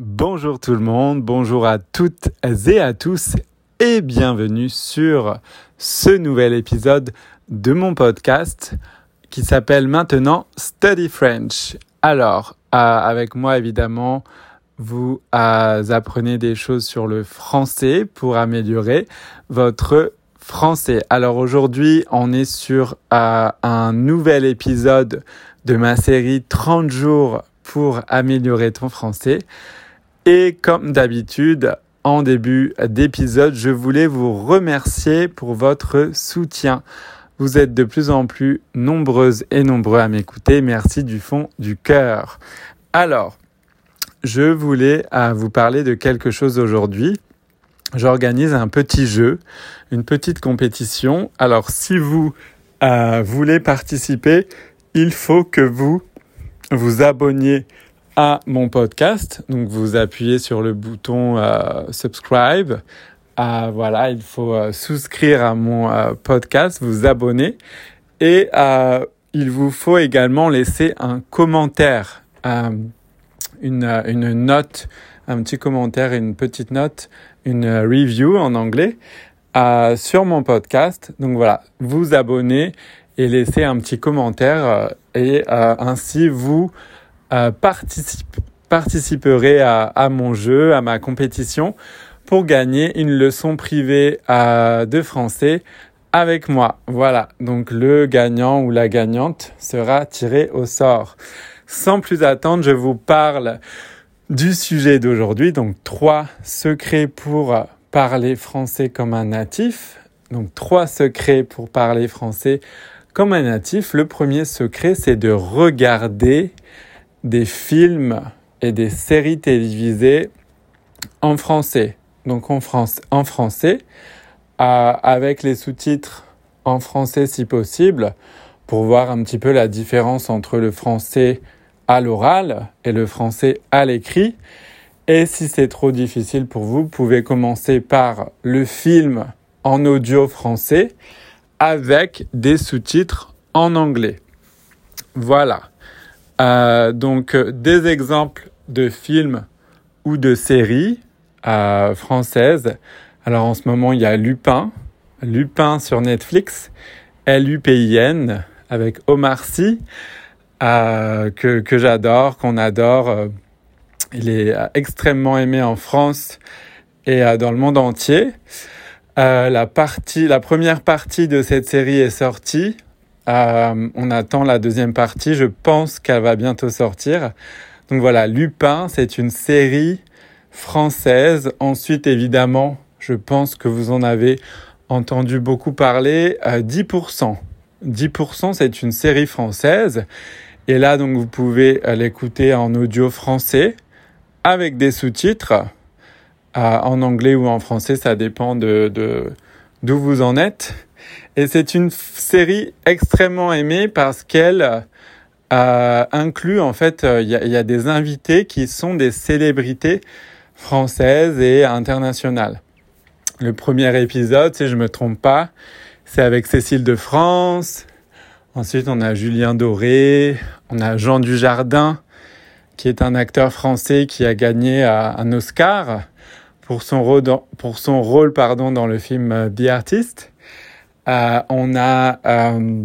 Bonjour tout le monde, bonjour à toutes et à tous et bienvenue sur ce nouvel épisode de mon podcast qui s'appelle maintenant Study French. Alors, euh, avec moi évidemment, vous euh, apprenez des choses sur le français pour améliorer votre français. Alors aujourd'hui, on est sur euh, un nouvel épisode de ma série 30 jours pour améliorer ton français. Et comme d'habitude, en début d'épisode, je voulais vous remercier pour votre soutien. Vous êtes de plus en plus nombreuses et nombreux à m'écouter. Merci du fond du cœur. Alors, je voulais euh, vous parler de quelque chose aujourd'hui. J'organise un petit jeu, une petite compétition. Alors, si vous euh, voulez participer, il faut que vous vous abonniez à mon podcast. Donc, vous appuyez sur le bouton euh, subscribe. voilà, il faut souscrire à mon podcast, vous abonner. Et il vous faut également laisser un commentaire une, une note, un petit commentaire, une petite note, une review en anglais euh, sur mon podcast. Donc voilà, vous abonnez et laissez un petit commentaire euh, et euh, ainsi vous participerez à, à, mon jeu, à ma compétition pour gagner une leçon privée de français avec moi. Voilà, donc le gagnant ou la gagnante sera tiré au sort. Sans plus attendre, je vous parle du sujet d'aujourd'hui, donc trois secrets pour parler français comme un natif. Donc trois secrets pour parler français comme un natif. Le premier secret, c'est de regarder des films et des séries télévisées en français. Donc en, France, en français, avec les sous-titres en français si possible, pour voir un petit peu la différence entre le français à l'oral et le français à l'écrit. Et si c'est trop difficile pour vous, vous pouvez commencer par le film en audio français avec des sous-titres en anglais. Voilà. Euh, donc des exemples de films ou de séries euh, françaises. Alors en ce moment, il y a Lupin, Lupin sur Netflix, L-U-P-I-N avec Omar Sy. Euh, que, que j'adore, qu'on adore. Euh, il est extrêmement aimé en France et euh, dans le monde entier. la partie, la première partie de cette série est sortie. On attend la deuxième partie. Je pense qu'elle va bientôt sortir. Donc voilà, Lupin, c'est une série française. Ensuite, évidemment, je pense que vous en avez entendu beaucoup parler. 10%. 10%, c'est une série française. Et là, donc, vous pouvez l'écouter en audio français avec des sous-titres euh, en anglais ou en français, ça dépend de d'où vous en êtes. Et c'est une série extrêmement aimée parce qu'elle euh, inclut en fait, euh, il y, a des invités qui sont des célébrités françaises et internationales. Le premier épisode, si je me trompe pas, c'est avec Cécile de France. Ensuite, on a Julien Doré, on a Jean Dujardin, qui est un acteur français qui a gagné euh, un Oscar pour son rôle dans le film euh, The Artist. Euh, on a euh,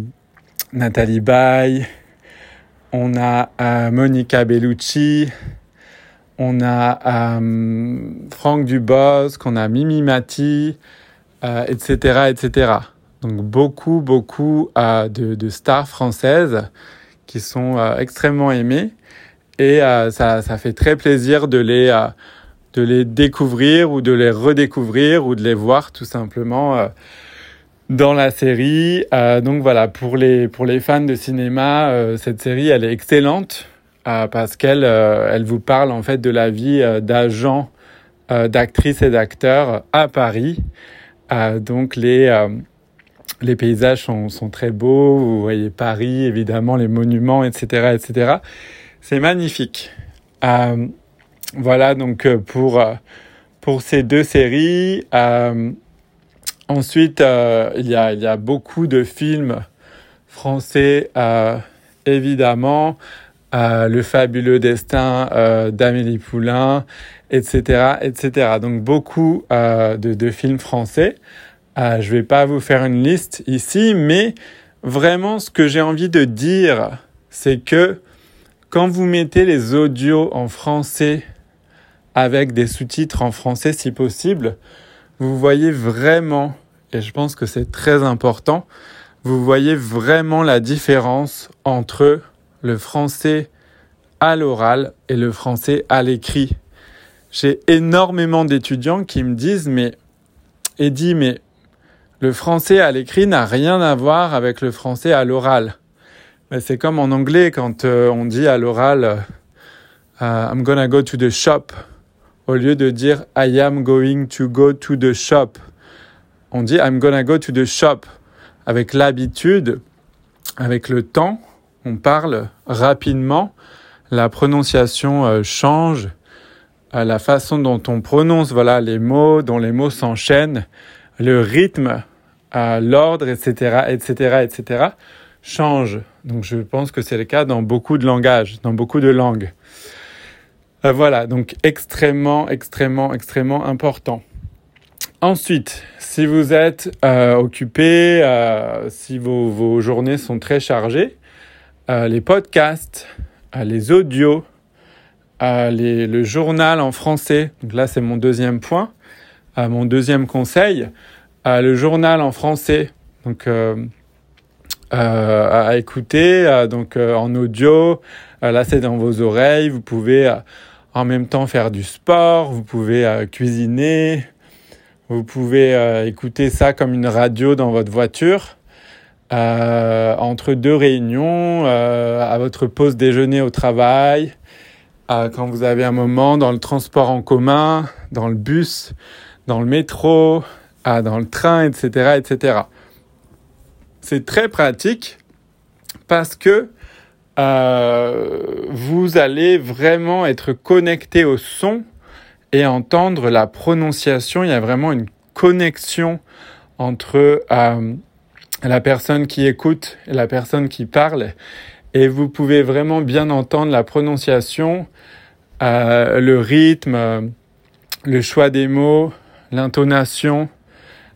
Nathalie Baye, on a euh, Monica Bellucci, on a Franck Dubosc, on a Mimi Mati, etc., etc. Donc beaucoup, beaucoup euh, de, de, stars françaises qui sont euh, extrêmement aimées et euh, ça, ça, fait très plaisir de les, euh, de les découvrir ou de les redécouvrir ou de les voir tout simplement euh, dans la série. donc voilà, pour les, pour les fans de cinéma, cette série elle est excellente parce qu'elle elle vous parle en fait de la vie d'agents, d'actrices et d'acteurs à Paris. donc les les paysages sont, sont, très beaux, vous voyez Paris, évidemment, les monuments, etc., etc. C'est magnifique. Euh, voilà donc euh, pour, euh, pour ces deux séries. Euh, ensuite, euh, il, y a, il y a beaucoup de films français, évidemment. Le fabuleux destin d'Amélie Poulain, etc., etc. Donc beaucoup de, de, films français. je ne vais pas vous faire une liste ici, mais vraiment ce que j'ai envie de dire, c'est que quand vous mettez les audios en français avec des sous-titres en français si possible, vous voyez vraiment, et je pense que c'est très important, vous voyez vraiment la différence entre le français à l'oral et le français à l'écrit. J'ai énormément d'étudiants qui me disent mais Eddie, mais le français à l'écrit n'a rien à voir avec le français à l'oral. C'est comme en anglais quand euh, on dit à l'oral euh, I'm gonna go to the shop au lieu de dire I am going to go to the shop. On dit I'm gonna go to the shop. Avec l'habitude, avec le temps, on parle rapidement, la prononciation euh, change, euh, la façon dont on prononce voilà les mots, dont les mots s'enchaînent, le rythme, l'ordre, etc., etc., etc., change. Donc je pense que c'est le cas dans beaucoup de langages, dans beaucoup de langues. Euh, voilà, donc extrêmement, extrêmement, extrêmement important. Ensuite, si vous êtes euh, occupé, euh, si vos, journées sont très chargées, les podcasts, les audios, le journal en français, donc là c'est mon deuxième point, mon deuxième conseil, le journal en français, donc à écouter, donc en audio, là c'est dans vos oreilles, vous pouvez en même temps faire du sport, vous pouvez euh, cuisiner, vous pouvez euh, écouter ça comme une radio dans votre voiture. Euh, entre deux réunions, à votre pause déjeuner au travail, quand vous avez un moment dans le transport en commun, dans le bus, dans le métro, dans le train, etc., etc. C'est très pratique parce que euh, vous allez vraiment être connecté au son et entendre la prononciation. Il y a vraiment une connexion entre euh, la personne qui écoute et la personne qui parle. Et vous pouvez vraiment bien entendre la prononciation, euh, le rythme, le choix des mots, l'intonation,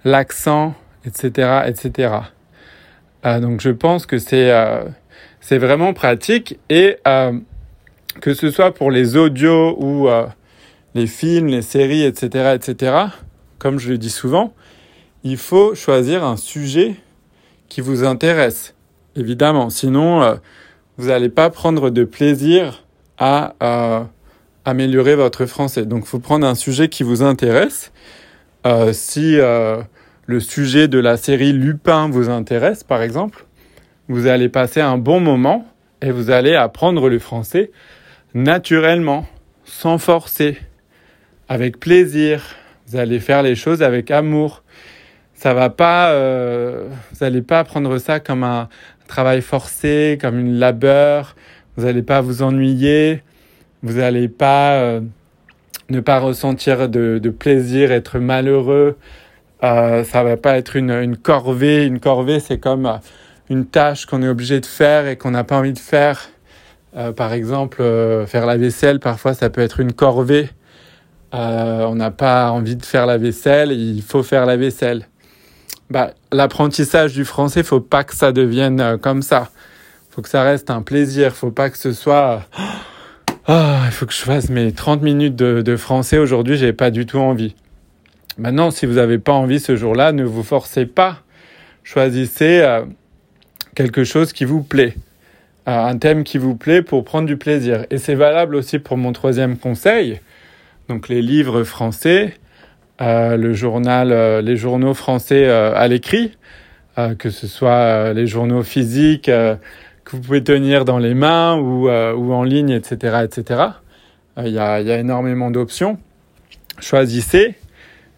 l'accent, etc., etc. donc je pense que c'est c'est vraiment pratique et euh, que ce soit pour les audios ou euh, les films, les séries, etc., etc., comme je le dis souvent, il faut choisir un sujet qui vous intéresse, évidemment. Sinon, euh, vous n'allez pas prendre de plaisir à améliorer votre français. Donc, il faut prendre un sujet qui vous intéresse. si le sujet de la série Lupin vous intéresse, par exemple, vous allez passer un bon moment et vous allez apprendre le français naturellement, sans forcer, avec plaisir. Vous allez faire les choses avec amour. Ça va pas, euh, vous n'allez pas prendre ça comme un travail forcé, comme une labeur. Vous n'allez pas vous ennuyer. Vous n'allez pas euh, ne pas ressentir de, plaisir, être malheureux. Euh, ça va pas être une, une corvée. Une corvée, c'est comme une tâche qu'on est obligé de faire et qu'on n'a pas envie de faire. Euh, par exemple, euh, faire la vaisselle, parfois ça peut être une corvée. Euh, on n'a pas envie de faire la vaisselle, il faut faire la vaisselle. Bah, L'apprentissage du français, il faut pas que ça devienne comme ça. Il faut que ça reste un plaisir, il faut pas que ce soit... Ah, il faut que je fasse mes 30 minutes de, français aujourd'hui, j'ai pas du tout envie. Maintenant, si vous n'avez pas envie ce jour-là, ne vous forcez pas. Choisissez quelque chose qui vous plaît, un thème qui vous plaît pour prendre du plaisir. Et c'est valable aussi pour mon troisième conseil, donc les livres français, euh, le journal, euh, les journaux français euh, à l'écrit, que ce soit les journaux physiques que vous pouvez tenir dans les mains ou, ou en ligne, etc., etc. Il y a, y, a, énormément d'options. Choisissez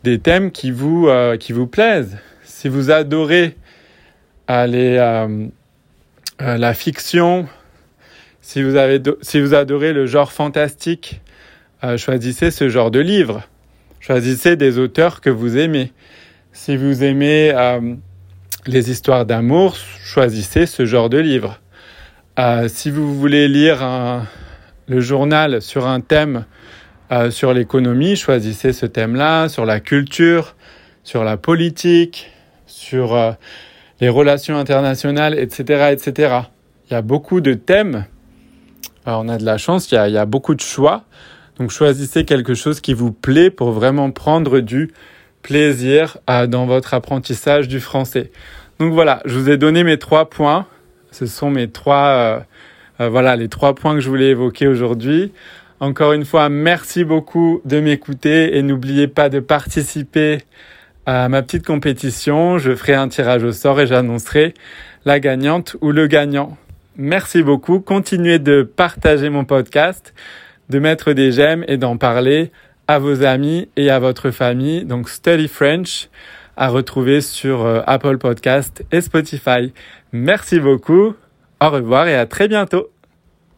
des thèmes qui vous, qui vous plaisent. Si vous adorez Allez, euh, euh, la fiction. Si vous, avez si vous adorez le genre fantastique, euh, choisissez ce genre de livre. Choisissez des auteurs que vous aimez. Si vous aimez les histoires d'amour, choisissez ce genre de livre. Euh, si vous voulez lire le journal sur un thème euh, sur l'économie, choisissez ce thème-là, sur la culture, sur la politique, sur euh, les relations internationales, etc., etc. Il y a beaucoup de thèmes. on a de la chance, il y, a, beaucoup de choix. Donc choisissez quelque chose qui vous plaît pour vraiment prendre du plaisir dans votre apprentissage du français. Donc voilà, je vous ai donné mes trois points. Ce sont mes trois, euh, euh, voilà, les trois points que je voulais évoquer aujourd'hui. Encore une fois, merci beaucoup de m'écouter et n'oubliez pas de participer à ma petite compétition. Je ferai un tirage au sort et j'annoncerai la gagnante ou le gagnant. Merci beaucoup. Continuez de partager mon podcast, de mettre des j'aime et d'en parler à vos amis et à votre famille. Donc Study French à retrouver sur euh, Apple Podcast et Spotify. Merci beaucoup. Au revoir et à très bientôt.